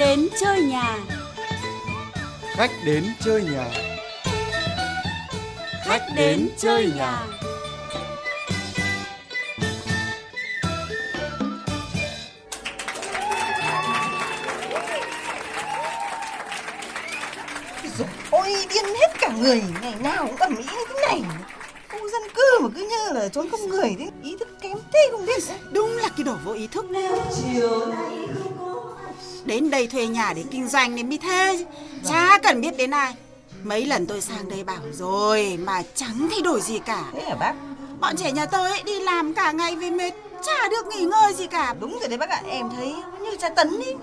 đến chơi nhà. Khách đến chơi nhà. Khách đến chơi nhà. Rồi, ôi điên hết cả người ngày nào cũng ầm ĩ như thế này khu dân cư mà cứ như là trốn không người thế ý thức kém thế không biết Đúng là cái đồ vô ý thức Đến đây thuê nhà để kinh doanh nên mới thế. Chả cần biết đến ai. Mấy lần tôi sang đây bảo rồi Mà chẳng thay đổi gì cả. Thế hả bác? Bọn trẻ nhà tôi ấy đi làm cả ngày về mệt Chả được nghỉ ngơi gì cả. Đúng rồi đấy bác ạ em thấy như tra tấn ý.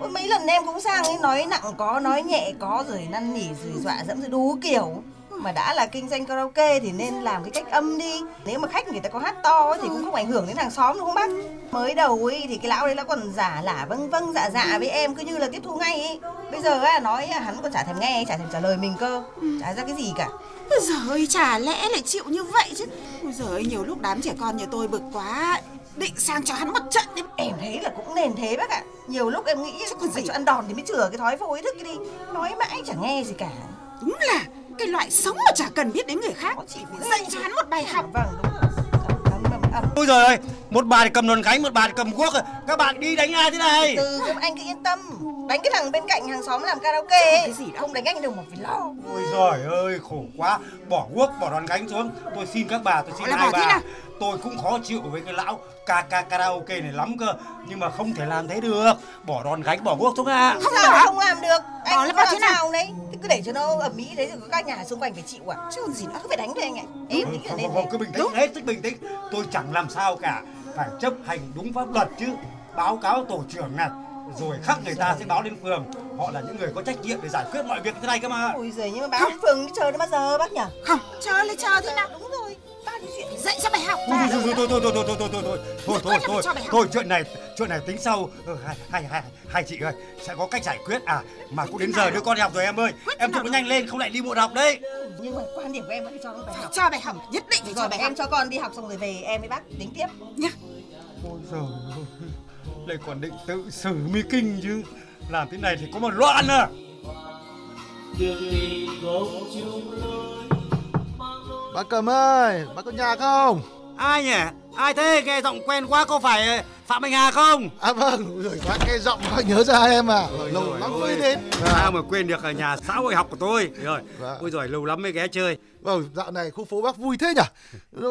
Ôi mấy lần em cũng sang ấy nói nặng có nói nhẹ có rồi năn nỉ rồi dọa dẫm rồi đủ kiểu mà đã là kinh doanh karaoke thì nên làm cái cách âm đi. Nếu mà khách người ta có hát to ấy, thì cũng không ảnh hưởng đến hàng xóm đúng không bác? Mới đầu ấy thì cái lão đấy nó còn giả lả vâng vâng dạ dạ với em cứ như là tiếp thu ngay ấy. Bây giờ á nói hắn còn chả thèm nghe chả thèm trả lời mình cơ. Chả ra cái gì cả. Ôi giời ơi, chả lẽ lại chịu như vậy chứ? Ôi giời ơi, nhiều lúc đám trẻ con nhà tôi bực quá Định sang cho hắn một trận đi. Em thấy là cũng nên thế bác ạ. Nhiều lúc em nghĩ còn phải cho ăn đòn thì mới chữa cái thói vô ý thức đi. Nói mãi chẳng nghe gì cả. Đúng là cái loại sống mà chả cần biết đến người khác dạy cho hắn một bài học vâng. Ôi giời ơi, một bà thì cầm đòn gánh, một bà thì cầm guốc. Các bạn đi đánh ai thế này? từ các anh cứ yên tâm đánh cái thằng bên cạnh hàng xóm làm karaoke ấy. cái gì đâu. không đánh anh đâu mà phải lo Ôi giời ơi, khổ quá. Bỏ guốc, bỏ đòn gánh xuống. Tôi xin các bà, tôi xin hai bà. Tôi cũng khó chịu với cái lão ca ca karaoke này lắm cơ. Nhưng mà không thể làm thế được. Bỏ đòn gánh, bỏ guốc xuống à. không sao không làm được anh Bỏ làm thế nào? đấy cứ để cho nó ẩm mỹ đấy rồi có các nhà xung quanh phải chịu à Chứ còn gì nữa cứ phải đánh thôi anh ạ em nghĩ là Không, nên thế cứ bình tĩnh, hết sức bình tĩnh. Tôi chẳng làm sao cả. Phải chấp hành đúng pháp luật chứ. Báo cáo tổ trưởng này. Rồi khắc người ta sẽ báo lên phường. Họ là những người có trách nhiệm để giải quyết mọi việc thế này cơ mà. ôi giời nhưng mà báo phường chờ đến bao giờ bác nhỉ Không, chờ lấy chờ thế nào đúng dạy cho bài học Thôi thôi thôi thôi thôi thôi thôi thôi thôi thôi thôi thôi. cho mày học. thôi chuyện này chuyện này tính sau. Ờ, hai hai hai hai chị ơi sẽ có cách giải quyết. À mà cũng đến giờ đưa con đi học rồi em ơi. Em nó nhanh lên không lại đi muộn học đấy. Nhưng mà quan điểm của em vẫn cho nó bài Phải học. cho bài học, nhất định phải cho rồi bài em cho con đi học xong rồi về em với bác tính tiếp. Nhá. Ôi giời lại còn định tự xử mi kinh chứ. Làm thế này thì có một loạn à Bác Cầm ơi, bác có nhà không? ai nhỉ ai thế nghe giọng quen quá có phải ờ, phạm anh hà không À vâng, rồi bác nghe giọng bác nhớ ra em à. Lâu lắm mới đến. sao mà quên được ở nhà xã hội học của tôi rồi Vâng. ôi giời lâu lắm mới ghé chơi Vâng, dạo này khu phố bác vui thế nhỉ?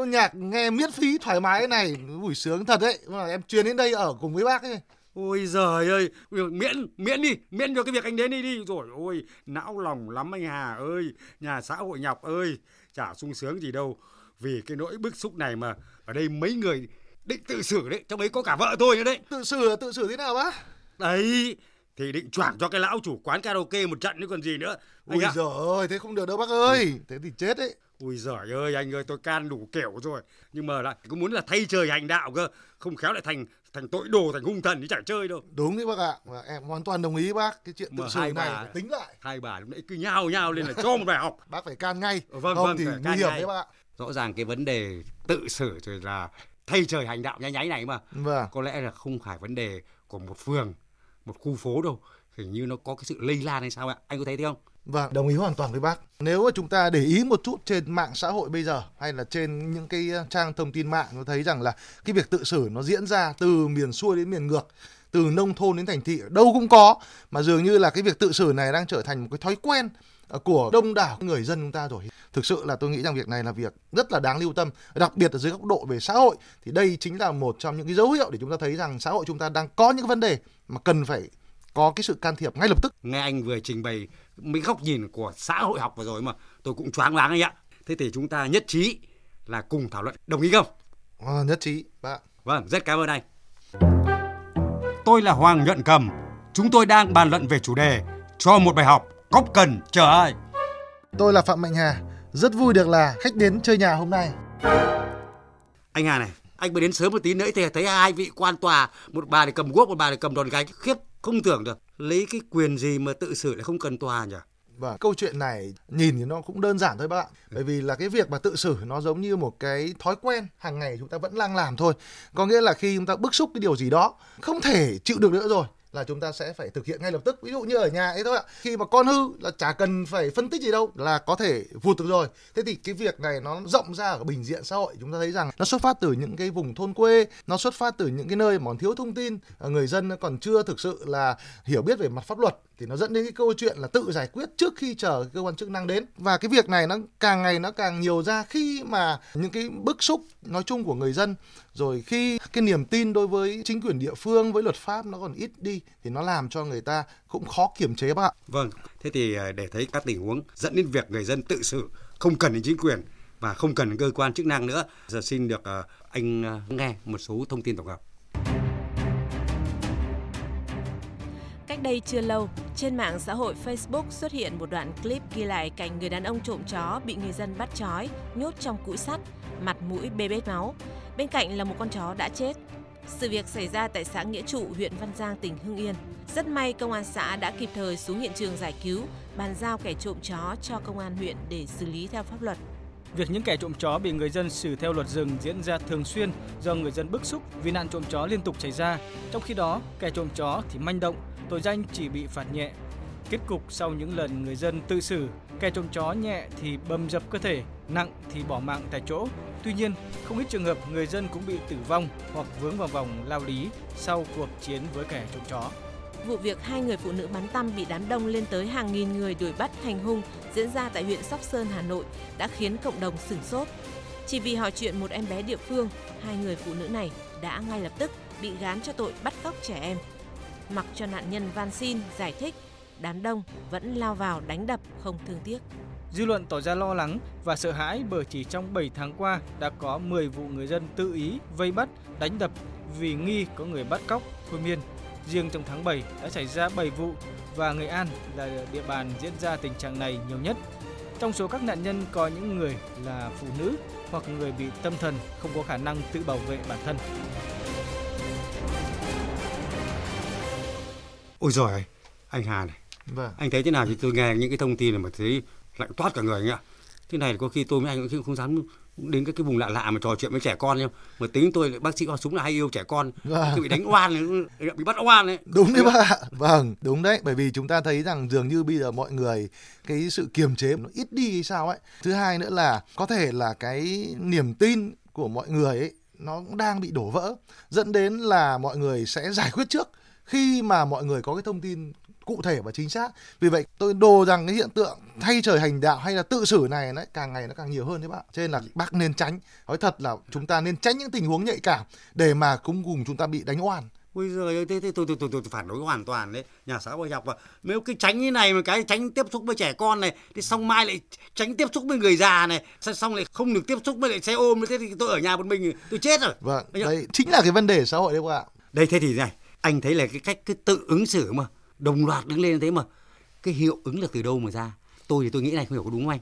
Nhạc nghe miễn phí thoải mái này, buổi sướng thật đấy. Mà em chuyên đến đây ở cùng với bác ấy. Ôi giời ơi, miễn miễn đi, miễn cho cái việc anh đến đi đi. Rồi ôi, não lòng lắm anh Hà ơi, nhà xã hội nhọc ơi, chả sung sướng gì đâu. Vì cái nỗi bức xúc này mà ở đây mấy người định tự xử đấy, trong ấy có cả vợ tôi nữa đấy. Tự xử là tự xử thế nào bác? Đấy, thì định choảng cho cái lão chủ quán karaoke một trận nữa còn gì nữa. Anh Ui giời ơi, thế không được đâu bác ơi. Thế thì chết đấy. Ui giời ơi, anh ơi, tôi can đủ kiểu rồi. Nhưng mà lại cũng muốn là thay trời hành đạo cơ. Không khéo lại thành thành tội đồ, thành hung thần chứ chẳng chơi đâu. Đúng đấy bác ạ. Và em hoàn toàn đồng ý bác. Cái chuyện tự xử này bà- tính lại. Hai bà lúc nãy cứ nhao nhao lên là cho một bài học. Bác phải can ngay. Ờ, vâng, không vâng, thì nguy can hiểm ngay. đấy bác ạ. rõ ràng cái vấn đề tự xử rồi là thay trời hành đạo nháy nháy này mà Vâng. có lẽ là không phải vấn đề của một phường một khu phố đâu hình như nó có cái sự lây lan hay sao ạ anh có thấy thế không Vâng, đồng ý hoàn toàn với bác. Nếu mà chúng ta để ý một chút trên mạng xã hội bây giờ hay là trên những cái ờ, trang thông tin mạng nó thấy rằng là cái việc tự xử nó diễn ra từ miền xuôi đến miền ngược, từ nông thôn đến thành thị đâu cũng có mà dường như là cái việc tự xử này đang trở thành một cái thói quen ờ, của đông đảo người dân chúng ta rồi. Thực sự là tôi nghĩ rằng việc này là việc rất là đáng lưu tâm, đặc biệt là dưới góc độ về xã hội thì đây chính là một trong những cái dấu hiệu để chúng ta thấy rằng xã hội chúng ta đang có những vấn đề mà cần phải có cái sự can thiệp ngay lập tức. nghe anh vừa trình bày mấy góc nhìn của xã hội học vừa rồi mà tôi cũng choáng váng anh ạ. Thế thì chúng ta nhất trí là cùng thảo luận. Đồng ý không? Ờ, nhất trí, bác. vâng rất cảm ơn anh. Tôi là hoàng nhuận cầm. Chúng tôi đang bàn luận về chủ đề cho một bài học cốc cần chờ ai. Tôi là Phạm Mạnh Hà, rất vui được là khách đến chơi nhà hôm nay. anh Hà này anh mới đến sớm một tí nữa thì thấy hai vị quan tòa một bà thì cầm guốc một bà thì cầm đòn gánh khiếp không tưởng được lấy cái quyền gì mà tự xử lại không cần tòa nhỉ Và câu chuyện này nhìn thì nó cũng đơn giản thôi bác ạ. Bởi vì là cái việc mà tự xử nó giống như một cái thói quen hàng ngày chúng ta vẫn đang làm thôi. Có nghĩa là khi chúng ta bức xúc cái điều gì đó không thể chịu được nữa rồi là chúng ta sẽ phải thực hiện ngay lập tức. Ví dụ như ở nhà ấy thôi ạ. Khi mà con hư là chả cần phải phân tích gì đâu, là có thể vụt được rồi. Thế thì cái việc này nó rộng ra ở bình diện xã hội, chúng ta thấy rằng nó xuất phát từ những cái vùng thôn quê, nó xuất phát từ những cái nơi mà còn thiếu thông tin à, người dân còn chưa thực sự là hiểu biết về mặt pháp luật, thì nó dẫn đến cái câu chuyện là tự giải quyết trước khi chờ cơ quan chức năng đến. Và cái việc này nó càng ngày nó càng nhiều ra khi mà những cái bức xúc nói chung của người dân rồi khi cái niềm tin đối với chính quyền địa phương với luật pháp nó còn ít đi thì nó làm cho người ta cũng khó kiểm chế bác ạ. Vâng, thế thì à, để thấy các tình huống dẫn đến việc người dân tự xử không cần đến chính quyền và không cần cơ quan chức năng nữa. Giờ xin được à, anh à, nghe một số thông tin tổng hợp. Cách đây chưa lâu, trên mạng xã hội Facebook xuất hiện một đoạn clip ghi lại cảnh người đàn ông trộm chó bị người dân bắt trói, nhốt trong cũi sắt, mặt mũi bê bết máu. Bên cạnh là một con chó đã chết. Sự việc xảy ra tại xã Nghĩa Trụ, huyện Văn Giang, tỉnh Hưng Yên. Rất may công an xã đã kịp thời xuống hiện trường giải cứu, bàn giao kẻ trộm chó cho công an huyện để xử lý theo pháp luật. Việc những kẻ trộm chó bị người dân xử theo luật rừng diễn ra thường xuyên do người dân bức xúc vì nạn trộm chó liên tục xảy ra. Trong khi đó, kẻ trộm chó thì manh động, tội danh chỉ bị phạt nhẹ. Kết cục sau những lần người dân tự xử, kẻ trộm chó nhẹ thì bầm dập cơ thể, nặng thì bỏ mạng tại chỗ. Tuy nhiên, không ít trường hợp người dân cũng bị tử vong hoặc vướng vào vòng lao lý sau cuộc chiến với kẻ trộm chó. Vụ việc hai người phụ nữ bắn tăm bị đám đông lên tới hàng nghìn người đuổi bắt hành hung diễn ra tại huyện Sóc Sơn, Hà Nội đã khiến cộng đồng sửng sốt. Chỉ vì hỏi chuyện một em bé địa phương, hai người phụ nữ này đã ngay lập tức bị gán cho tội bắt cóc trẻ em. Mặc cho nạn nhân van xin, giải thích, đám đông vẫn lao vào đánh đập không thương tiếc. Dư luận tỏ ra lo lắng và sợ hãi bởi chỉ trong 7 tháng qua đã có 10 vụ người dân tự ý vây bắt, đánh đập vì nghi có người bắt cóc, thôi miên. Riêng trong tháng 7 đã xảy ra 7 vụ và Nghệ An là địa bàn diễn ra tình trạng này nhiều nhất. Trong số các nạn nhân có những người là phụ nữ hoặc người bị tâm thần không có khả năng tự bảo vệ bản thân. Ôi giời, anh Hà này. Vâng. Anh thấy thế nào thì tôi nghe những cái thông tin này mà thấy lạnh toát cả người anh ạ. Thế này có khi tôi với anh cũng không dám đến cái cái vùng lạ lạ mà trò chuyện với trẻ con nhá. Mà tính tôi lại bác sĩ hoa súng là hay yêu trẻ con. Vâng. Cứ bị đánh oan, bị bắt oan ấy. Đúng đấy bác ạ. Vâng, đúng đấy. Bởi vì chúng ta thấy rằng dường như bây giờ mọi người cái sự kiềm chế nó ít đi hay sao ấy. Thứ hai nữa là có thể là cái niềm tin của mọi người ấy nó cũng đang bị đổ vỡ dẫn đến là mọi người sẽ giải quyết trước khi mà mọi người có cái thông tin cụ thể và chính xác. Vì vậy tôi đồ rằng cái hiện tượng thay trời hành đạo hay là tự xử này nó càng ngày nó càng nhiều hơn đấy bạn cho nên là bác nên tránh. Nói thật là chúng ta nên tránh những tình huống nhạy cảm để mà cũng cùng chúng ta bị đánh oan. Ôi giời thế, thế tôi, tôi, tôi, tôi phản đối hoàn toàn đấy. Nhà xã hội học và nếu cái tránh như này mà cái tránh tiếp xúc với trẻ con này thì xong mai lại tránh tiếp xúc với người già này xong, xong lại không được tiếp xúc với lại xe ôm thế thì tôi ở nhà một mình tôi chết rồi. Vâng Đấy chính là cái vấn đề xã hội đấy các bạn đây thế thì này anh thấy là cái cách cái tự ứng xử mà đồng loạt đứng lên như thế mà cái hiệu ứng là từ đâu mà ra? Tôi thì tôi nghĩ này không hiểu có đúng không anh?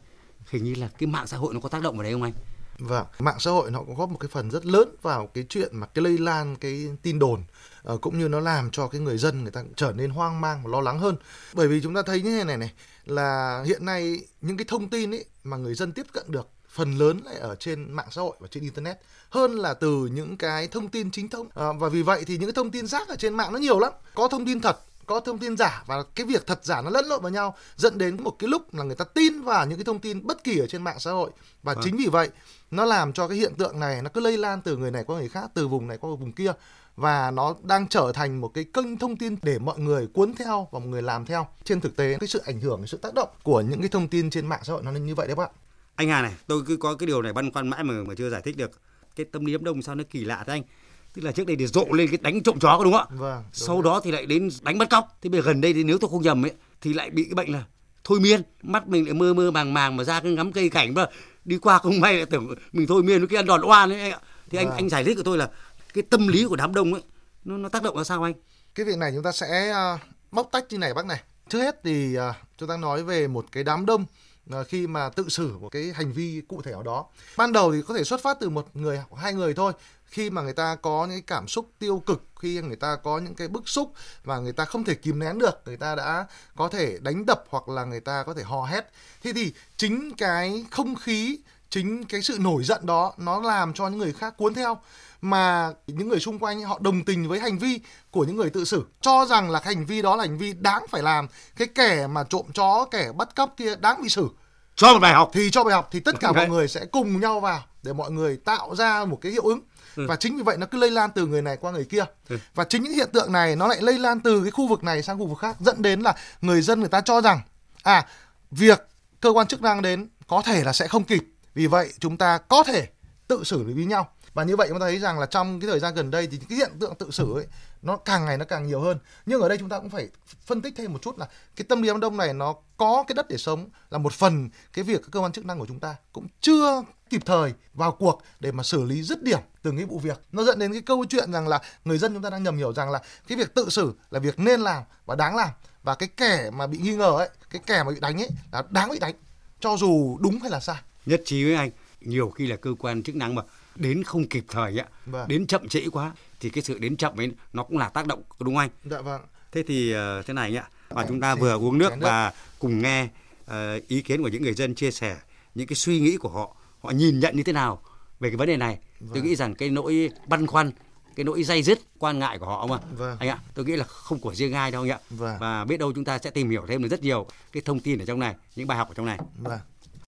Hình như là cái mạng xã hội nó có tác động vào đấy không anh? Vâng, mạng xã hội nó cũng góp một cái phần rất lớn vào cái chuyện mà cái lây lan cái tin đồn ờ, cũng như nó làm cho cái người dân người ta trở nên hoang mang và lo lắng hơn. Bởi vì chúng ta thấy như thế này này là hiện nay những cái thông tin ấy mà người dân tiếp cận được phần lớn lại ở trên mạng xã hội và trên internet hơn là từ những cái thông tin chính thống. À, và vì vậy thì những cái thông tin rác ở trên mạng nó nhiều lắm. Có thông tin thật có thông tin giả và cái việc thật giả nó lẫn lộn vào nhau dẫn đến một cái lúc là người ta tin vào những cái thông tin bất kỳ ở trên mạng xã hội. Và Vâng. chính vì vậy nó làm cho cái hiện tượng này nó cứ lây lan từ người này qua người khác từ vùng này qua vùng kia. Và nó đang trở thành một cái kênh thông tin để mọi người cuốn theo và mọi người làm theo. Trên thực tế cái sự ảnh hưởng cái sự tác động của những cái thông tin trên mạng xã hội nó như vậy đấy các bạn anh Hà này tôi cứ có cái điều này băn khoăn mãi mà mà chưa giải thích được. Cái tâm lý đám đông sao nó kỳ lạ thế anh tức là trước đây thì rộ lên cái đánh trộm chó có đúng không ạ? Vâng sau đấy. đó thì lại đến đánh bắt cóc. Thế bây giờ gần đây thì nếu tôi không nhầm ấy thì lại bị cái bệnh là thôi miên. Mắt mình lại mơ mơ màng màng mà ra cái ngắm cây cảnh mà đi qua không may lại tưởng mình thôi miên cái ăn đòn oan ấy. Anh ạ thì anh Vâng. anh giải thích của tôi là cái tâm lý của đám đông ấy nó nó tác động ra sao anh? Cái việc này chúng ta sẽ à, bóc tách như này bác này. Trước hết thì à, chúng ta nói về một cái đám đông Ờ, khi mà tự xử một cái hành vi cụ thể nào đó. Ban đầu thì có thể xuất phát từ một người hoặc hai người thôi. Khi mà người ta có những cảm xúc tiêu cực, khi người ta có những cái bức xúc và người ta không thể kìm nén được, người ta đã có thể đánh đập hoặc là người ta có thể hò hét thế thì chính cái không khí, chính cái sự nổi giận đó nó làm cho những người khác cuốn theo mà những người xung quanh họ đồng tình với hành vi của những người tự xử cho rằng là hành vi đó là hành vi đáng phải làm. Cái kẻ mà trộm chó kẻ bắt cóc kia đáng bị xử. Cho một bài học. Thì cho bài học thì tất cả mọi người sẽ cùng nhau vào để mọi người tạo ra một cái hiệu ứng. Ừ. và chính vì vậy nó cứ lây lan từ người này qua người kia. Ừ. và chính những hiện tượng này nó lại lây lan từ cái khu vực này sang khu vực khác dẫn đến là người dân người ta cho rằng à việc cơ quan chức năng đến có thể là sẽ không kịp. Vì vậy chúng ta có thể tự xử lý với nhau và như vậy chúng ta thấy rằng là trong cái thời gian gần đây thì cái hiện tượng tự xử ấy, nó càng ngày nó càng nhiều hơn. Nhưng ở đây chúng ta cũng phải phân tích thêm một chút là cái tâm lý đám đông này nó có cái đất để sống là một phần cái việc các cơ quan chức năng của chúng ta cũng chưa kịp thời vào cuộc để mà xử lý dứt điểm từng cái vụ việc. Nó dẫn đến cái câu chuyện rằng là người dân chúng ta đang nhầm hiểu rằng là cái việc tự xử là việc nên làm và đáng làm. Và cái kẻ mà bị nghi ngờ ấy, cái kẻ mà bị đánh ấy là đáng bị đánh, cho dù đúng hay là sai. Nhất trí với anh, nhiều khi là cơ quan chức năng mà đến không kịp thời ạ Vâng. đến chậm trễ quá thì cái sự đến chậm ấy nó cũng là tác động đúng không anh dạ vâng thế thì ờ, thế này anh ạ và Anh chúng ta vừa uống nước và cùng nghe ờ, ý kiến của những người dân chia sẻ những cái suy nghĩ của họ họ nhìn nhận như thế nào về cái vấn đề này tôi Vâng. nghĩ rằng cái nỗi băn khoăn cái nỗi dây dứt quan ngại của họ mà Vâng. anh ạ tôi nghĩ là không của riêng ai đâu anh ạ Vâng. và biết đâu chúng ta sẽ tìm hiểu thêm được rất nhiều cái thông tin ở trong này những bài học ở trong này vâng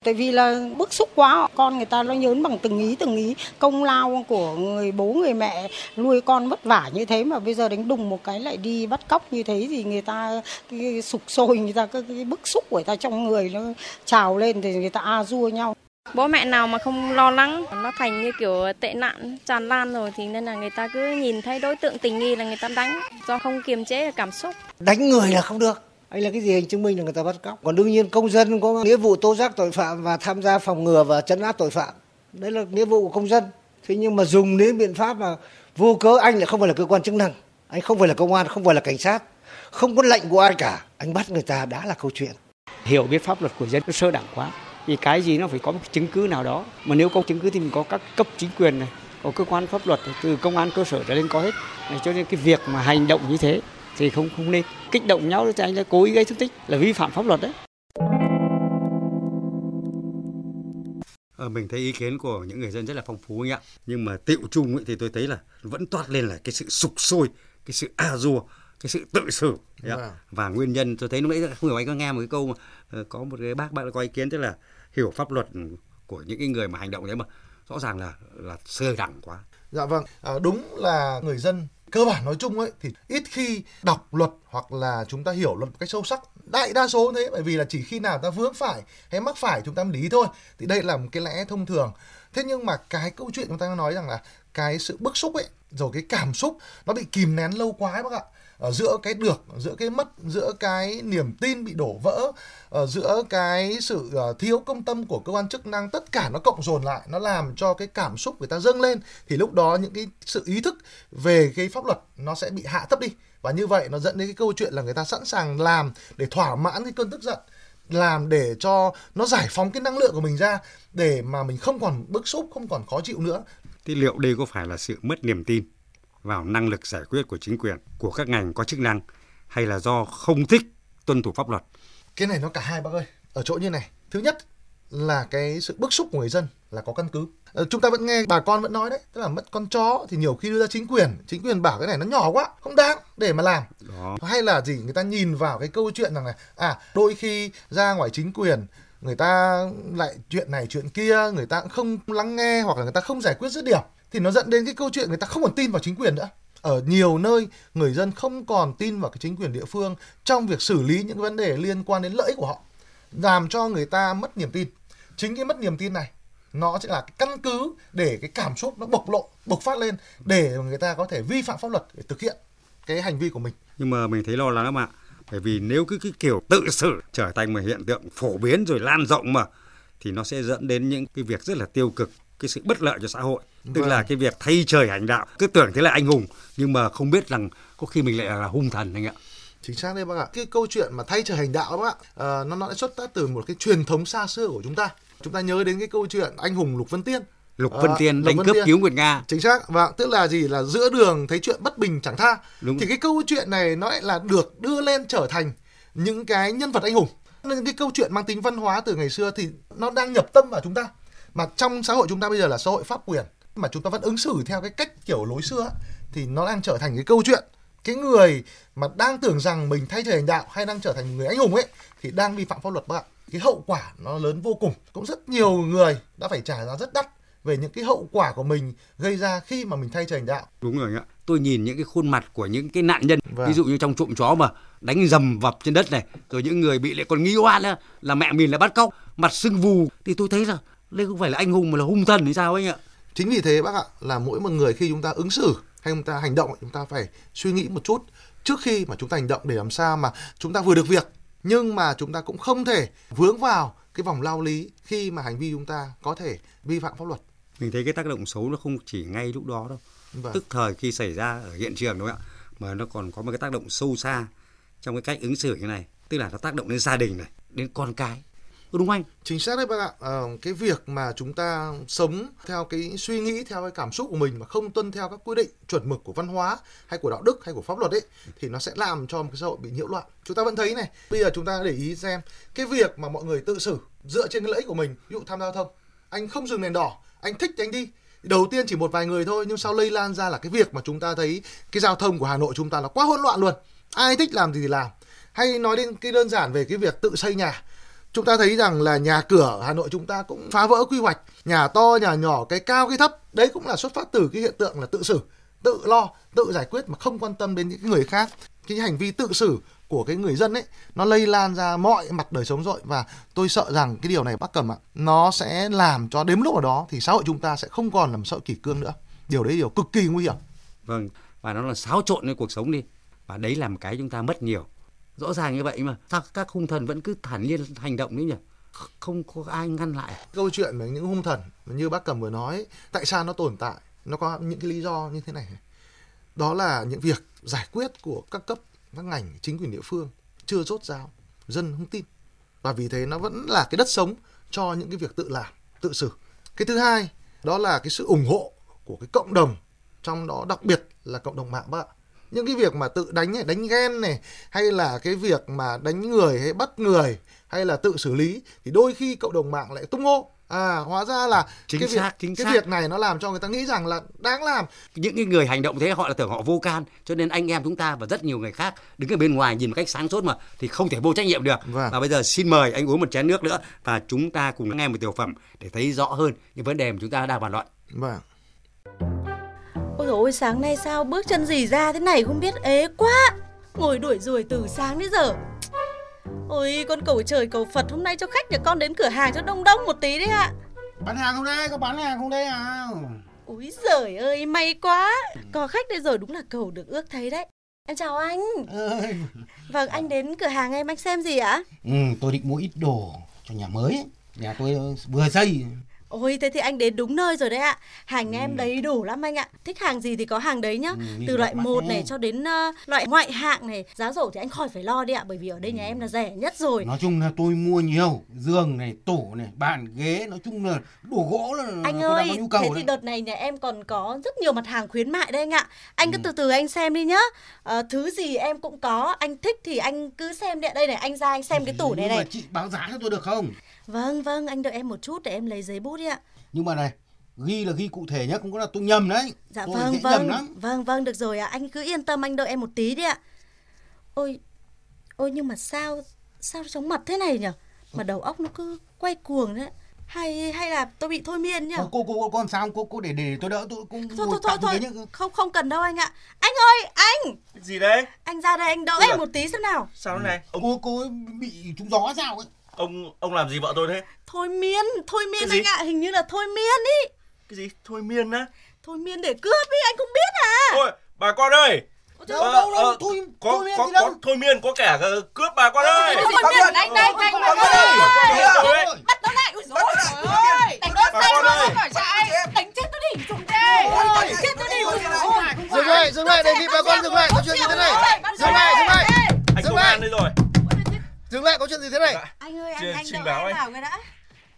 Tại vì là bức xúc quá, con người ta nó nhớ bằng từng ý từng ý công lao của người bố người mẹ nuôi con vất vả như thế mà bây giờ đánh đùng một cái lại đi bắt cóc như thế thì người ta cái sục sôi người ta cái, cái bức xúc của người ta trong người nó trào lên thì người ta a dua nhau. Bố mẹ nào mà không lo lắng nó thành như kiểu tệ nạn tràn lan rồi thì nên là người ta cứ nhìn thấy đối tượng tình nghi là người ta đánh do không kiềm chế được cảm xúc. đánh người là không được anh là cái gì hình chứng minh là người ta bắt cóc? Còn đương nhiên công dân có nghĩa vụ tố giác tội phạm và tham gia phòng ngừa và chấn áp tội phạm. Đấy là nghĩa vụ của công dân. Thế nhưng mà dùng đến biện pháp mà vô cớ anh lại không phải là cơ quan chức năng. Anh không phải là công an, không phải là cảnh sát. Không có lệnh của ai cả. Anh bắt người ta đã là câu chuyện. Hiểu biết pháp luật của dân, nó sơ đẳng quá. Vì cái gì nó phải có một chứng cứ nào đó. Mà nếu có chứng cứ thì mình có các cấp chính quyền này, có cơ quan pháp luật từ công an cơ sở trở lên có hết. Cho nên cái việc mà hành động như thế thì không không nên kích động nhau thì anh là cố ý gây thương tích là vi phạm pháp luật đấy. Ờ, mình thấy ý kiến của những người dân rất là phong phú anh ạ. Nhưng mà tiệu chung ấy thì tôi thấy là vẫn toát lên là cái sự sục sôi cái sự a dua cái sự tự xử. Vâng. và nguyên nhân tôi thấy lúc nãy không hiểu anh có nghe một cái câu mà ờ, có một cái bác bạn có ý kiến tức là hiểu pháp luật của những cái người mà hành động đấy mà rõ ràng là là sơ đẳng quá. Dạ vâng, à, đúng là người dân cơ bản nói chung ấy, thì ít khi đọc luật hoặc là chúng ta hiểu luật một cách sâu sắc. Đại đa số thế, bởi vì là chỉ khi nào ta vướng phải hay mắc phải chúng ta mới để ý thôi. Thì đây là một cái lẽ thông thường. Thế nhưng mà cái câu chuyện chúng ta nói rằng là cái sự bức xúc ấy, rồi cái cảm xúc nó bị kìm nén lâu quá ấy bác ạ Ờ, giữa cái được, giữa cái mất, giữa cái niềm tin bị đổ vỡ ờ, giữa cái sự ờ, thiếu công tâm của cơ quan chức năng, tất cả nó cộng dồn lại, nó làm cho cái cảm xúc người ta dâng lên, thì lúc đó những cái sự ý thức về cái pháp luật nó sẽ bị hạ thấp đi. Và như vậy nó dẫn đến cái câu chuyện là người ta sẵn sàng làm để thỏa mãn cái cơn tức giận, làm để cho nó giải phóng cái năng lượng của mình ra, để mà mình không còn bức xúc, không còn khó chịu nữa. Thì liệu đây có phải là sự mất niềm tin? Vào năng lực giải quyết của chính quyền, của các ngành có chức năng hay là do không thích tuân thủ pháp luật? cái này nó cả hai bác ơi. Ở chỗ như này thứ nhất là cái sự bức xúc của người dân là có căn cứ. Ờ, chúng ta vẫn nghe bà con vẫn nói đấy tức là mất con chó thì nhiều khi đưa ra chính quyền. Chính quyền bảo cái này nó nhỏ quá không đáng để mà làm. Đó. hay là gì người ta nhìn vào cái câu chuyện rằng là à đôi khi ra ngoài chính quyền người ta lại chuyện này chuyện kia người ta cũng không lắng nghe hoặc là người ta không giải quyết dứt điểm thì nó dẫn đến cái câu chuyện người ta không còn tin vào chính quyền nữa ở nhiều nơi người dân không còn tin vào cái chính quyền địa phương trong việc xử lý những vấn đề liên quan đến lợi ích của họ làm cho người ta mất niềm tin chính cái mất niềm tin này nó sẽ là cái căn cứ để cái cảm xúc nó bộc lộ bộc phát lên để người ta có thể vi phạm pháp luật để thực hiện cái hành vi của mình Nhưng mà mình thấy lo lắng lắm ạ. Bởi vì nếu cứ cái kiểu tự xử trở thành một hiện tượng phổ biến rồi lan rộng mà thì nó sẽ dẫn đến những cái việc rất là tiêu cực, cái sự bất lợi cho xã hội. Tức Vâng. là cái việc thay trời hành đạo, cứ tưởng thế là anh hùng nhưng mà không biết rằng có khi mình lại là hung thần anh ạ. chính xác đấy bác ạ cái câu chuyện mà thay trời hành đạo đó bác ạ ờ, nó nó đã xuất phát từ một cái truyền thống xa xưa của chúng ta chúng ta nhớ đến cái câu chuyện anh hùng lục vân tiên Lục Ờ, Vân Tiên Lục đánh Vân cướp Tiên. cứu Nguyệt Nga. chính xác vâng tức là gì là giữa đường thấy chuyện bất bình chẳng tha Đúng. thì cái câu chuyện này nó lại là được đưa lên trở thành những cái nhân vật anh hùng nên cái câu chuyện mang tính văn hóa từ ngày xưa thì nó đang nhập tâm vào chúng ta mà trong xã hội chúng ta bây giờ là xã hội pháp quyền mà chúng ta vẫn ứng xử theo cái cách kiểu lối xưa thì nó đang trở thành cái câu chuyện. Cái người mà đang tưởng rằng mình thay trời hành đạo hay đang trở thành một người anh hùng ấy thì đang vi phạm pháp luật bác ạ. Cái hậu quả nó lớn vô cùng. Cũng rất nhiều người đã phải trả giá rất đắt về những cái hậu quả của mình gây ra khi mà mình thay trời hành đạo. Đúng rồi ạ. Tôi nhìn những cái khuôn mặt của những cái nạn nhân Vâng. ví dụ như trong trộm chó mà đánh dầm vập trên đất này rồi những người bị lại còn nghi oan là, là mẹ mình là bắt cóc mặt sưng vù. Thì tôi thấy là đây không phải là anh hùng mà là hung thần hay sao anh ạ chính vì thế bác ạ là mỗi một người khi chúng ta ứng xử hay chúng ta hành động chúng ta phải suy nghĩ một chút trước khi mà chúng ta hành động để làm sao mà chúng ta vừa được việc nhưng mà chúng ta cũng không thể vướng vào cái vòng lao lý khi mà hành vi chúng ta có thể vi phạm pháp luật. Mình thấy cái tác động xấu nó không chỉ ngay lúc đó đâu. Vâng. tức thời khi xảy ra ở hiện trường đúng không ạ? Mà nó còn có một cái tác động sâu xa trong cái cách ứng xử như này. Tức là nó tác động đến gia đình này đến con cái đúng anh? Chính xác đấy bác ạ. À, cái việc mà chúng ta sống theo cái suy nghĩ theo cái cảm xúc của mình mà không tuân theo các quy định chuẩn mực của văn hóa hay của đạo đức hay của pháp luật ấy thì nó sẽ làm cho một cái xã hội bị nhiễu loạn. Chúng ta vẫn thấy này bây giờ chúng ta để ý xem cái việc mà mọi người tự xử dựa trên cái lợi ích của mình ví dụ tham gia giao thông. Anh không dừng đèn đỏ anh thích thì anh đi. Đầu tiên chỉ một vài người thôi nhưng sau lây lan ra là cái việc mà chúng ta thấy cái giao thông của Hà Nội chúng ta là quá hỗn loạn luôn. Ai thích làm gì thì làm. Hay nói đến cái đơn giản về cái việc tự xây nhà chúng ta thấy rằng là nhà cửa ở Hà Nội chúng ta cũng phá vỡ quy hoạch. Nhà to, nhà nhỏ, cái cao, cái thấp, đấy cũng là xuất phát từ cái hiện tượng là tự xử, tự lo, tự giải quyết mà không quan tâm đến những người khác. Cái hành vi tự xử của cái người dân ấy, nó lây lan ra mọi mặt đời sống rồi. Và tôi sợ rằng cái điều này bác cầm ạ, nó sẽ làm cho đến lúc nào đó thì xã hội chúng ta sẽ không còn là một xã hội kỷ cương nữa. Điều đấy điều cực kỳ nguy hiểm. Vâng và nó là xáo trộn cái cuộc sống đi. Và đấy là một cái chúng ta mất nhiều rõ ràng như vậy mà. Sao các hung thần vẫn cứ thản nhiên hành động đấy nhỉ? Không có ai ngăn lại. Câu chuyện về những hung thần như bác cầm vừa nói, tại sao nó tồn tại? Nó có những cái lý do như thế này đó là những việc giải quyết của các cấp, các ngành, chính quyền địa phương chưa rốt ráo, dân không tin. Và vì thế nó vẫn là cái đất sống cho những cái việc tự làm, tự xử. Cái thứ hai, đó là cái sự ủng hộ của cái cộng đồng, trong đó đặc biệt là cộng đồng mạng bác ạ những cái việc mà tự đánh này, đánh ghen này hay là cái việc mà đánh người hay bắt người hay là tự xử lý thì đôi khi cộng đồng mạng lại tung hô. À hóa ra là Chính cái xác, việc chính cái xác. việc này nó làm cho người ta nghĩ rằng là đáng làm. Những cái người hành động thế họ là tưởng họ vô can cho nên anh em chúng ta và rất nhiều người khác đứng ở bên ngoài nhìn một cách sáng suốt mà thì không thể vô trách nhiệm được. Vâng. và bây giờ xin mời anh uống một chén nước nữa và chúng ta cùng nghe một tiểu phẩm để thấy rõ hơn những vấn đề mà chúng ta đang bàn luận. Vâng Ôi dồi ôi sáng nay sao bước chân gì ra thế này không biết ế quá. Ngồi đuổi ruồi từ sáng đến giờ. Ôi con cầu trời cầu Phật hôm nay cho khách nhà con đến cửa hàng cho đông đông một tí đấy ạ. Bán hàng không đây? Có bán hàng không đây à? Úi giời ơi may quá. Có khách đây rồi đúng là cầu được ước thấy đấy. Em chào anh. Vâng anh đến cửa hàng em anh xem gì ạ? Ừ, tôi định mua ít đồ cho nhà mới. Nhà tôi ờ, vừa xây Ôi thế thì anh đến đúng nơi rồi đấy ạ Hàng em đầy đủ lắm anh ạ Thích hàng gì thì có hàng đấy nhá Ừ, Từ loại đẹp mắt 1 thế. này cho đến ờ, loại ngoại hạng này Giá rổ thì anh khỏi phải lo đi ạ Bởi vì ở đây nhà em là rẻ nhất rồi Nói chung là tôi mua nhiều Giường này, tủ này, bàn, ghế Nói chung là đồ gỗ là Anh tôi ơi, nhu cầu thế đấy. thì đợt này nhà em còn có rất nhiều mặt hàng khuyến mại đấy anh ạ. Anh Ừ. cứ từ từ anh xem đi nhá. Ờ, thứ gì em cũng có, anh thích thì anh cứ xem đi ạ. Đây này, anh ra anh xem cái tủ này này. chị báo giá cho tôi được không? Vâng, vâng, anh đợi em một chút để em lấy giấy bút đi ạ. Nhưng mà này Ghi là ghi cụ thể nhá Không có là tôi nhầm đấy Dạ tôi vâng, dễ nhầm vâng, lắm vâng, vâng, được rồi ạ. Anh cứ yên tâm, anh đợi em một tí đi ạ. Ôi, ôi nhưng mà sao, sao chóng mặt thế này nhỉ? Mà đầu óc nó cứ quay cuồng đấy. Hay hay là tôi bị thôi miên nhỉ? Cô, cô, cô, con sao cô, cô để để tôi đỡ tôi cũng Thôi thôi thôi thôi, không không cần đâu anh ạ. Anh ơi, anh, Gì đấy? anh ra đây anh đỡ em một tí xem nào. Sao thế này? Ông Cô, cô bị trúng gió sao ấy ông ông làm gì vợ tôi thế? Thôi miên, thôi miên anh ạ, hình như là thôi miên ý. Cái gì? Thôi miên á? Thôi miên để cướp ý, anh không biết à? Ôi, bà con ơi. Đâu, Ờ, đâu, đâu, ờ, thôi- có, thôi miên có, gì đâu. có thôi miên có kẻ ờ, cướp bà con ơi. Thôi miên, anh đây, anh Bà con ơi. Ôi, Bắt nó lại, ui dồi ôi, đánh nó ơi. không phải chạy, đánh chết nó đi, chúng tê, đánh chết nó đi, ui dồi dừng lại dừng lại đề nghị bà con dừng lại có chuyện gì thế này dừng lại dừng lại Anh dừng công lại an đây rồi. Dừng lại có chuyện gì thế này Anh ơi, anh, anh trình báo anh. vào cái đã.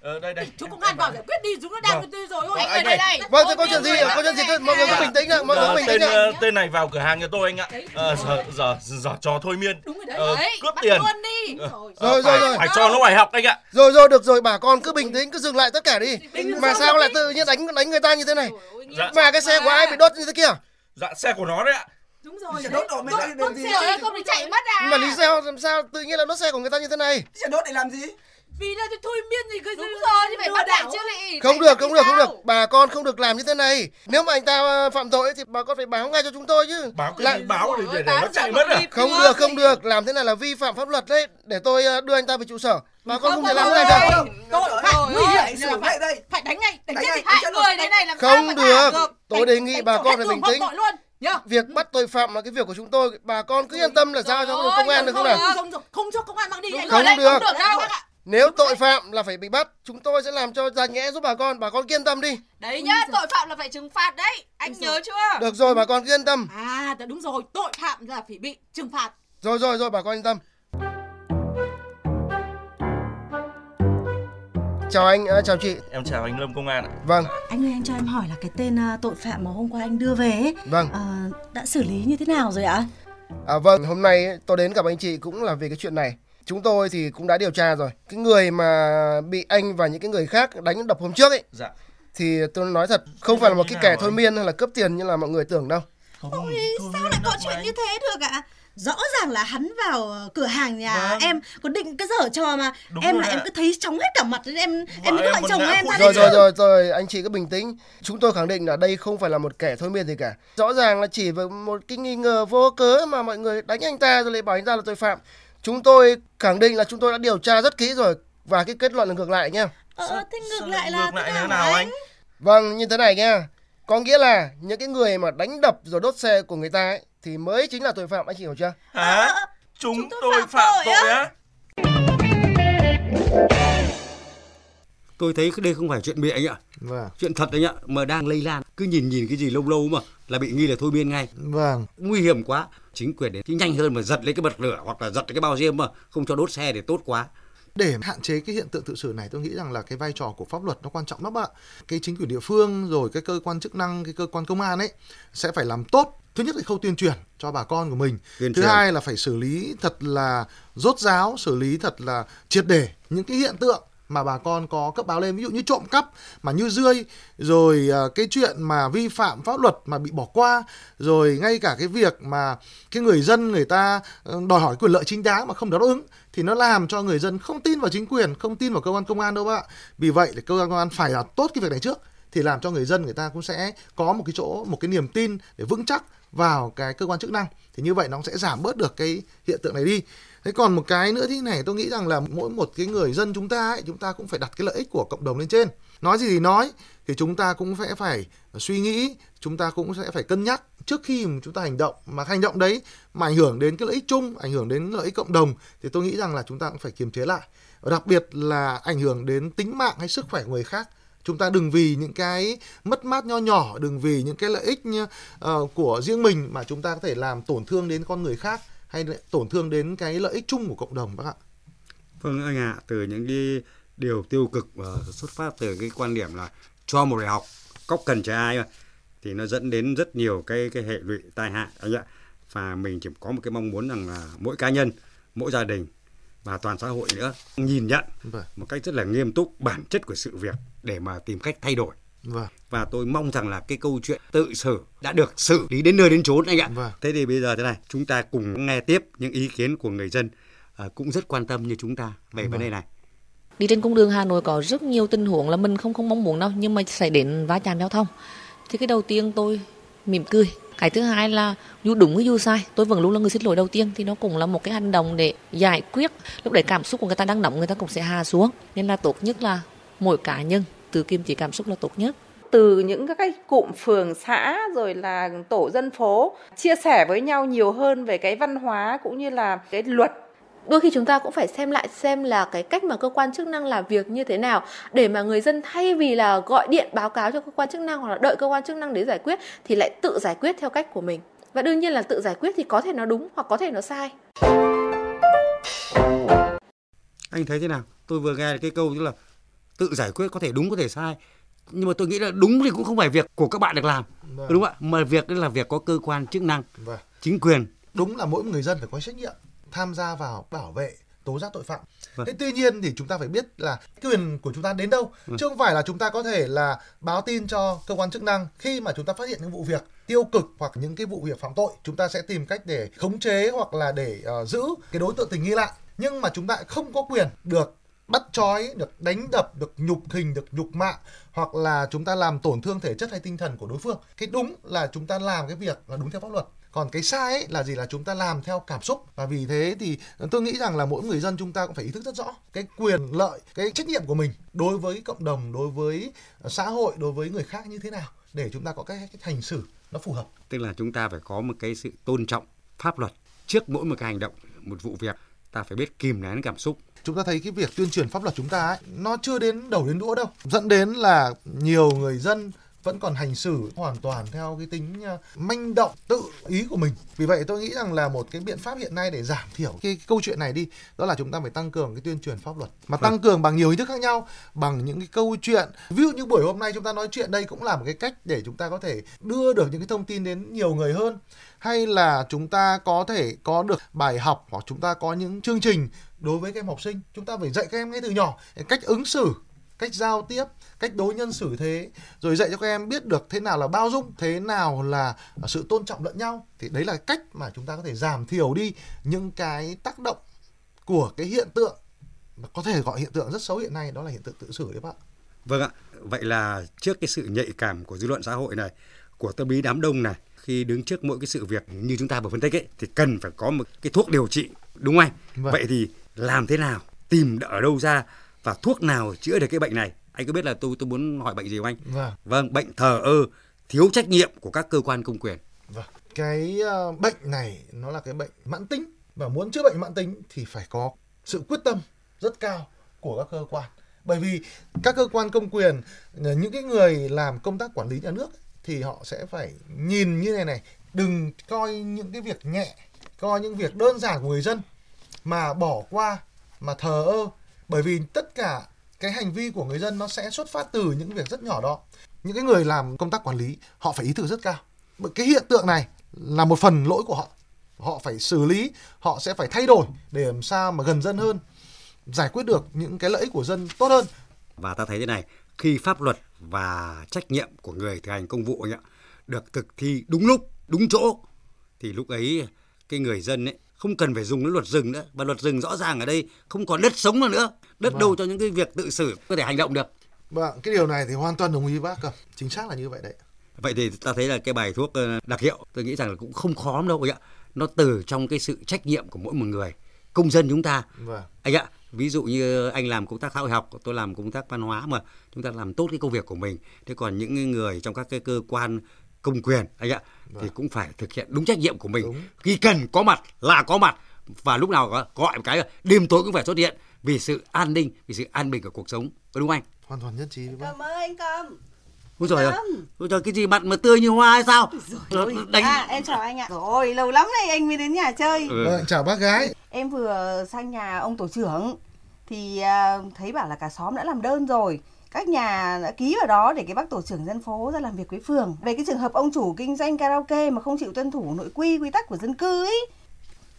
Ờ, đây đây. Chú công an vào giải quyết đi, chúng nó đang Vâng. từ rồi. Vâng, anh anh ơi, ơi. Vâng, thế có chuyện gì? Có chuyện gì? Mọi người cứ bình tĩnh ạ, mọi người Ờ, bình tĩnh ạ. ờ, tên này vào cửa hàng nhà tôi anh ạ. Ờ, giờ giờ giờ trò thôi miên. Đúng rồi đấy. Đấy, cướp tiền. luôn đi. Ờ, Rồi, rồi, rồi. Phải cho nó ngoài học anh ạ. Rồi rồi được rồi, bà con cứ bình tĩnh, cứ dừng lại tất cả đi. Mà sao lại tự nhiên đánh đánh người ta như thế này? Dạ. Mà cái xe của ai bị đốt như thế kia? Dạ xe của nó đấy ạ. Đúng rồi. Sẽ đốt đổ mấy cái Đốt gì? xe rồi không thì chạy mất à. Mà lý do làm sao tự nhiên là đốt xe của người ta như thế này? Sẽ đốt để làm gì? Vì là tôi thôi miên gì cứ Đúng rồi, thì phải bắt lại chứ lại. Không được, không được, không được. Bà con không được làm như thế này. Nếu mà anh ta ờ, phạm tội thì bà con phải báo ngay cho chúng tôi chứ. Báo cái Lại- báo để, để, để nó chạy mất à? Không được, không được. Làm thế này là vi phạm pháp luật đấy. Để tôi ờ, đưa anh ta về trụ sở. Bà con không thể làm thế này được. Tội phạm nguy hiểm xử ngay phải đây. phải đánh ngay, đánh chết ngay, thì hại người thế này làm sao Không được. Tôi đề nghị bà con phải bình tĩnh. Nhá. Việc bắt tội phạm là cái việc của chúng tôi. Bà con cứ yên tâm là giao cho công an được không nào? Không, không, không cho công an mang đi. anh Không được. Không được đâu. Nếu tội phạm là phải bị bắt, chúng tôi sẽ làm cho ra nhẽ giúp bà con. Bà con cứ yên tâm đi. Đấy nhá, tội phạm là phải trừng phạt đấy. Anh nhớ chưa? Được rồi, bà con cứ yên tâm. À, đúng rồi, tội phạm là phải bị trừng phạt. Rồi rồi rồi, bà con yên tâm. Chào anh, ờ, chào chị. Em chào anh Lâm công an ạ. Vâng, Anh ơi anh cho em hỏi là cái tên à, tội phạm mà hôm qua anh đưa về ấy, vâng. à, đã xử lý như thế nào rồi ạ? À vâng, hôm nay ấy, tôi đến gặp anh chị cũng là về cái chuyện này. Chúng tôi thì cũng đã điều tra rồi. Cái người mà bị anh và những cái người khác đánh đập hôm trước ấy Dạ. thì tôi nói thật không phải là một như cái nào kẻ thôi miên hay là cướp tiền như là mọi người tưởng đâu. Không, Ôi, sao lại có chuyện như thế được ạ? Rõ ràng là hắn vào ờ, cửa hàng nhà Vâng. em có định cái dở trò mà Đúng em là em cứ thấy chóng hết cả mặt nên em em Vợ mới em gọi chồng em ra Rồi đây rồi rồi rồi, anh chị cứ bình tĩnh. Chúng tôi khẳng định là đây không phải là một kẻ thôi miên gì cả. Rõ ràng là chỉ với một cái nghi ngờ vô cớ mà mọi người đánh anh ta rồi lại bảo anh ta là tội phạm. Chúng tôi khẳng định là chúng tôi đã điều tra rất kỹ rồi và cái kết luận là ngược lại nha. Ờ, thế ngược Sao lại là ngược lại thế như thế nào anh? Vâng, như thế này nha. Có nghĩa là những cái người mà đánh đập rồi đốt xe của người ta ấy, thì mới chính là tội phạm anh chị hiểu chưa? Hả? Chúng tôi phạm tội á? Tôi thấy đây không phải chuyện bịa anh ạ. Vâng. Chuyện thật anh ạ, mà đang lây lan. Cứ nhìn nhìn cái gì lâu lâu mà là bị nghi là thôi miên ngay. Vâng. Nguy hiểm quá. Chính quyền đến thì nhanh hơn mà giật lấy cái bật lửa hoặc là giật lấy cái bao diêm mà không cho đốt xe để tốt quá. Để hạn chế cái hiện tượng tự xử này tôi nghĩ rằng là cái vai trò của pháp luật nó quan trọng lắm ạ. Cái chính quyền địa phương rồi cái cơ quan chức năng, cái cơ quan công an ấy sẽ phải làm tốt. Thứ nhất là khâu tuyên truyền cho bà con của mình. Tuyên Thứ truyền. hai là phải xử lý thật là rốt ráo, xử lý thật là triệt để những cái hiện tượng mà bà con có cấp báo lên ví dụ như trộm cắp mà như rươi rồi à, cái chuyện mà vi phạm pháp luật mà bị bỏ qua rồi ngay cả cái việc mà cái người dân người ta ờ, đòi hỏi quyền lợi chính đáng mà không đáp ứng thì nó làm cho người dân không tin vào chính quyền không tin vào cơ quan công an đâu ạ vì vậy thì cơ quan công an phải làm tốt cái việc này trước thì làm cho người dân người ta cũng sẽ có một cái chỗ một cái niềm tin để vững chắc vào cái cơ quan chức năng, thì như vậy nó sẽ giảm bớt được cái hiện tượng này đi. Thế còn một cái nữa thế này, tôi nghĩ rằng là mỗi một cái người dân chúng ta ấy, chúng ta cũng phải đặt cái lợi ích của cộng đồng lên trên. Nói gì thì nói, thì chúng ta cũng sẽ phải suy nghĩ, chúng ta cũng sẽ phải cân nhắc trước khi mà chúng ta hành động. Mà hành động đấy mà ảnh hưởng đến cái lợi ích chung, ảnh hưởng đến lợi ích cộng đồng, thì tôi nghĩ rằng là chúng ta cũng phải kiềm chế lại. Và đặc biệt là ảnh hưởng đến tính mạng hay sức khỏe của người khác chúng ta đừng vì những cái mất mát nho nhỏ đừng vì những cái lợi ích như, ờ, của riêng mình mà chúng ta có thể làm tổn thương đến con người khác hay lại tổn thương đến cái lợi ích chung của cộng đồng bác ạ Vâng anh ạ, từ những cái điều tiêu cực và xuất phát từ cái quan điểm là cho một đại học cóc cần trẻ ai mà thì nó dẫn đến rất nhiều cái cái hệ lụy tai hại anh ạ. Và mình chỉ có một cái mong muốn rằng là mỗi cá nhân, mỗi gia đình và toàn xã hội nữa nhìn nhận Vâng. một cách rất là nghiêm túc bản chất của sự việc để mà tìm cách thay đổi. Vâng. Và tôi mong rằng là cái câu chuyện tự xử đã được xử lý đến nơi đến chốn anh ạ. Vâng. Thế thì bây giờ thế này, chúng ta cùng nghe tiếp những ý kiến của người dân à, cũng rất quan tâm như chúng ta về vấn Vâng. đề này. Đi trên cung đường Hà Nội có rất nhiều tình huống là mình không không mong muốn đâu nhưng mà xảy đến va chạm giao thông. Thì cái đầu tiên tôi mỉm cười. Cái thứ hai là dù đúng hay dù sai, tôi vẫn luôn là người xin lỗi đầu tiên thì nó cũng là một cái hành động để giải quyết. Lúc đấy cảm xúc của người ta đang nóng người ta cũng sẽ hạ xuống. Nên là tốt nhất là mỗi cá nhân tự kiềm chế cảm xúc là tốt nhất. từ những các cái cụm phường xã rồi là tổ dân phố chia sẻ với nhau nhiều hơn về cái văn hóa cũng như là cái luật đôi khi chúng ta cũng phải xem lại xem là cái cách mà cơ quan chức năng làm việc như thế nào để mà người dân thay vì là gọi điện báo cáo cho cơ quan chức năng hoặc là đợi cơ quan chức năng để giải quyết thì lại tự giải quyết theo cách của mình và đương nhiên là tự giải quyết thì có thể nó đúng hoặc có thể nó sai Anh thấy thế nào? Tôi vừa nghe cái câu tức là tự giải quyết có thể đúng có thể sai nhưng mà tôi nghĩ là đúng thì cũng không phải việc của các bạn được làm Vâng. đúng không ạ mà việc đấy là việc có cơ quan chức năng Vâng. chính quyền đúng là mỗi người dân phải có trách nhiệm tham gia vào bảo vệ tố giác tội phạm. Vâng. Thế tuy nhiên thì chúng ta phải biết là quyền của chúng ta đến đâu, Vâng. chứ không phải là chúng ta có thể là báo tin cho cơ quan chức năng khi mà chúng ta phát hiện những vụ việc tiêu cực hoặc những cái vụ việc phạm tội, chúng ta sẽ tìm cách để khống chế hoặc là để ờ, giữ cái đối tượng tình nghi lại. Nhưng mà chúng ta không có quyền được bắt trói, được đánh đập, được nhục hình, được nhục mạ hoặc là chúng ta làm tổn thương thể chất hay tinh thần của đối phương. Cái đúng là chúng ta làm cái việc là đúng theo pháp luật. Còn cái sai ấy là gì? Là chúng ta làm theo cảm xúc. Và vì thế thì tôi nghĩ rằng là mỗi người dân chúng ta cũng phải ý thức rất rõ cái quyền lợi cái trách nhiệm của mình đối với cộng đồng đối với xã hội đối với người khác như thế nào để chúng ta có cái, cái hành xử nó phù hợp. Tức là chúng ta phải có một cái sự tôn trọng pháp luật trước mỗi một cái hành động một vụ việc ta phải biết kìm nén cảm xúc. Chúng ta thấy cái việc tuyên truyền pháp luật chúng ta ấy, nó chưa đến đầu đến đũa đâu. Dẫn đến là nhiều người dân vẫn còn hành xử hoàn toàn theo cái tính ờ, manh động tự ý của mình. Vì vậy tôi nghĩ rằng là một cái biện pháp hiện nay để giảm thiểu cái câu chuyện này đi đó là chúng ta phải tăng cường cái tuyên truyền pháp luật. Mà tăng cường bằng nhiều hình thức khác nhau bằng những cái câu chuyện. Ví dụ như buổi hôm nay chúng ta nói chuyện đây cũng là một cái cách để chúng ta có thể đưa được những cái thông tin đến nhiều người hơn. Hay là chúng ta có thể có được bài học hoặc chúng ta có những chương trình đối với các em học sinh. Chúng ta phải dạy các em ngay từ nhỏ cách ứng xử cách giao tiếp cách đối nhân xử thế rồi dạy cho các em biết được thế nào là bao dung thế nào là sự tôn trọng lẫn nhau thì đấy là cách mà chúng ta có thể giảm thiểu đi những cái tác động của cái hiện tượng có thể gọi hiện tượng rất xấu hiện nay đó là hiện tượng tự xử đấy bạn Vâng ạ, vậy là trước cái sự nhạy cảm của dư luận xã hội này, của tâm lý đám đông này, khi đứng trước mỗi cái sự việc như chúng ta vừa phân tích ấy, thì cần phải có một cái thuốc điều trị, đúng không anh? Vâng. Vậy thì làm thế nào, tìm ở đâu ra và thuốc nào chữa được cái bệnh này? Anh có biết là tôi tôi muốn hỏi bệnh gì không anh? Vâng. Vâng, bệnh thờ ơ, thiếu trách nhiệm của các cơ quan công quyền. Vâng. Cái ờ, bệnh này nó là cái bệnh mãn tính và muốn chữa bệnh mãn tính thì phải có sự quyết tâm rất cao của các cơ quan. Bởi vì các cơ quan công quyền ờ, những cái người làm công tác quản lý nhà nước thì họ sẽ phải nhìn như này này, đừng coi những cái việc nhẹ, coi những việc đơn giản của người dân mà bỏ qua mà thờ ơ bởi vì tất cả cái hành vi của người dân nó sẽ xuất phát từ những việc rất nhỏ đó. Những cái người làm công tác quản lý họ phải ý thức rất cao. Bởi cái hiện tượng này là một phần lỗi của họ. Họ phải xử lý họ sẽ phải thay đổi để làm sao mà gần dân hơn giải quyết được những cái lợi ích của dân tốt hơn. Và ta thấy thế này, khi pháp luật và trách nhiệm của người thi hành công vụ ấy, được thực thi đúng lúc, đúng chỗ, thì lúc ấy cái người dân ấy không cần phải dùng đến luật rừng nữa. Và luật rừng rõ ràng ở đây không còn đất sống nữa. Đất Vâng. đâu cho những cái việc tự xử có thể hành động được. vâng cái điều này thì hoàn toàn đồng ý bác cơ chính xác là như vậy đấy Vậy thì ta thấy là cái bài thuốc ờ, đặc hiệu tôi nghĩ rằng là cũng không khó lắm đâu ạ. Nó từ trong cái sự trách nhiệm của mỗi một người, công dân chúng ta. vâng Anh ạ, ví dụ như anh làm công tác xã hội học, tôi làm công tác văn hóa mà chúng ta làm tốt cái công việc của mình. Thế còn những người trong các cái cơ quan công quyền anh ạ thì cũng phải thực hiện đúng trách nhiệm của mình. Khi cần có mặt là có mặt và lúc nào có- gọi một cái đêm tối cũng phải xuất hiện vì sự an ninh, vì sự an bình của cuộc sống. Có đúng không anh? hoàn toàn nhất trí với bác Cầm ơi anh Cầm. Ôi trời ơi, ôi trời cái gì mặt mà tươi như hoa hay sao? Đánh À em chào anh ạ. Rồi lâu lắm này anh mới đến nhà chơi. Ừ. vâng chào bác gái Em vừa sang nhà ông tổ trưởng thì à, thấy bảo là cả xóm đã làm đơn rồi. Các nhà đã ký vào đó để cái bác tổ trưởng dân phố ra làm việc với phường về cái trường hợp ông chủ kinh doanh karaoke mà không chịu tuân thủ nội quy quy tắc của dân cư ấy.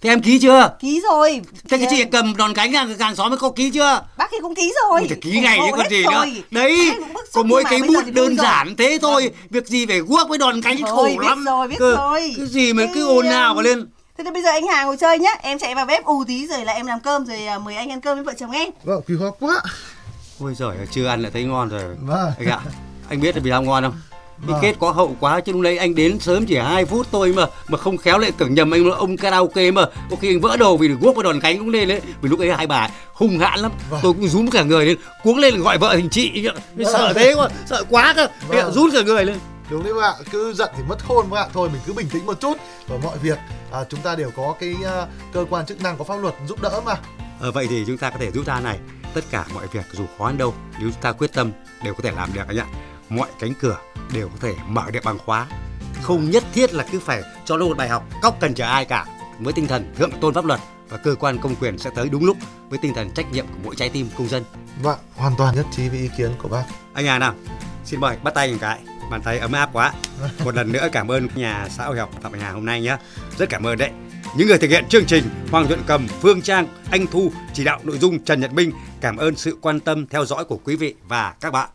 Thế em ký chưa? Ký rồi. Thế cái chị cầm đòn cánh hàng, hàng xóm mới có ký chưa? Bác thì cũng ký rồi. Ôi, thì ký ngày chứ còn gì nữa. Đấy, có mỗi mà cái bây giờ bút đơn rồi. giản thế thôi. Việc gì phải guốc với đòn cánh Thôi, khổ biết lắm. rồi, biết Cơ- rồi. Cái gì mà cứ ồn ào um, cả lên. Thế thì bây giờ anh Hà ngồi chơi nhá. Em chạy vào bếp ù tí rồi là em làm cơm rồi à, mời anh ăn cơm với vợ chồng em. vâng quý hóa quá Ôi giời ơi, chưa ăn là thấy ngon rồi. Vâng. Anh ạ, anh biết là vì sao ngon không? Cái Vâng. kết có hậu quá chứ lúc đấy anh đến sớm chỉ 2 phút thôi mà mà không khéo lại tưởng nhầm anh là ông karaoke mà có khi anh vỡ đầu vì được guốc với đòn cánh cũng lên đấy vì lúc ấy hai bà hung hãn lắm Vâng. tôi cũng rúm cả người lên cuống lên gọi vợ thành chị. Vâng. sợ thế quá sợ quá cơ Vâng. rút cả người lên đúng đấy bạn cứ giận thì mất khôn bạn thôi mình cứ bình tĩnh một chút và mọi việc à, chúng ta đều có cái à, cơ quan chức năng có pháp luật giúp đỡ mà Ờ, vậy thì chúng ta có thể rút ra này tất cả mọi việc dù khó đến đâu nếu chúng ta quyết tâm đều có thể làm được anh ạ mọi cánh cửa đều có thể mở được bằng khóa không nhất thiết là cứ phải cho nó một bài học cóc cần chờ ai cả với tinh thần thượng tôn pháp luật và cơ quan công quyền sẽ tới đúng lúc với tinh thần trách nhiệm của mỗi trái tim công dân Vâng, hoàn toàn nhất trí với ý kiến của bác. Anh Hà nào, xin mời bắt tay một cái. Bàn tay ấm áp quá. Một lần nữa cảm ơn nhà xã hội học Phạm Bạch Hà hôm nay nhé. Rất cảm ơn đấy. Những người thực hiện chương trình Hoàng Nhuận Cầm, Phương Trang, Anh Thu, chỉ đạo nội dung Trần Nhật Minh. Cảm ơn sự quan tâm theo dõi của quý vị và các bạn.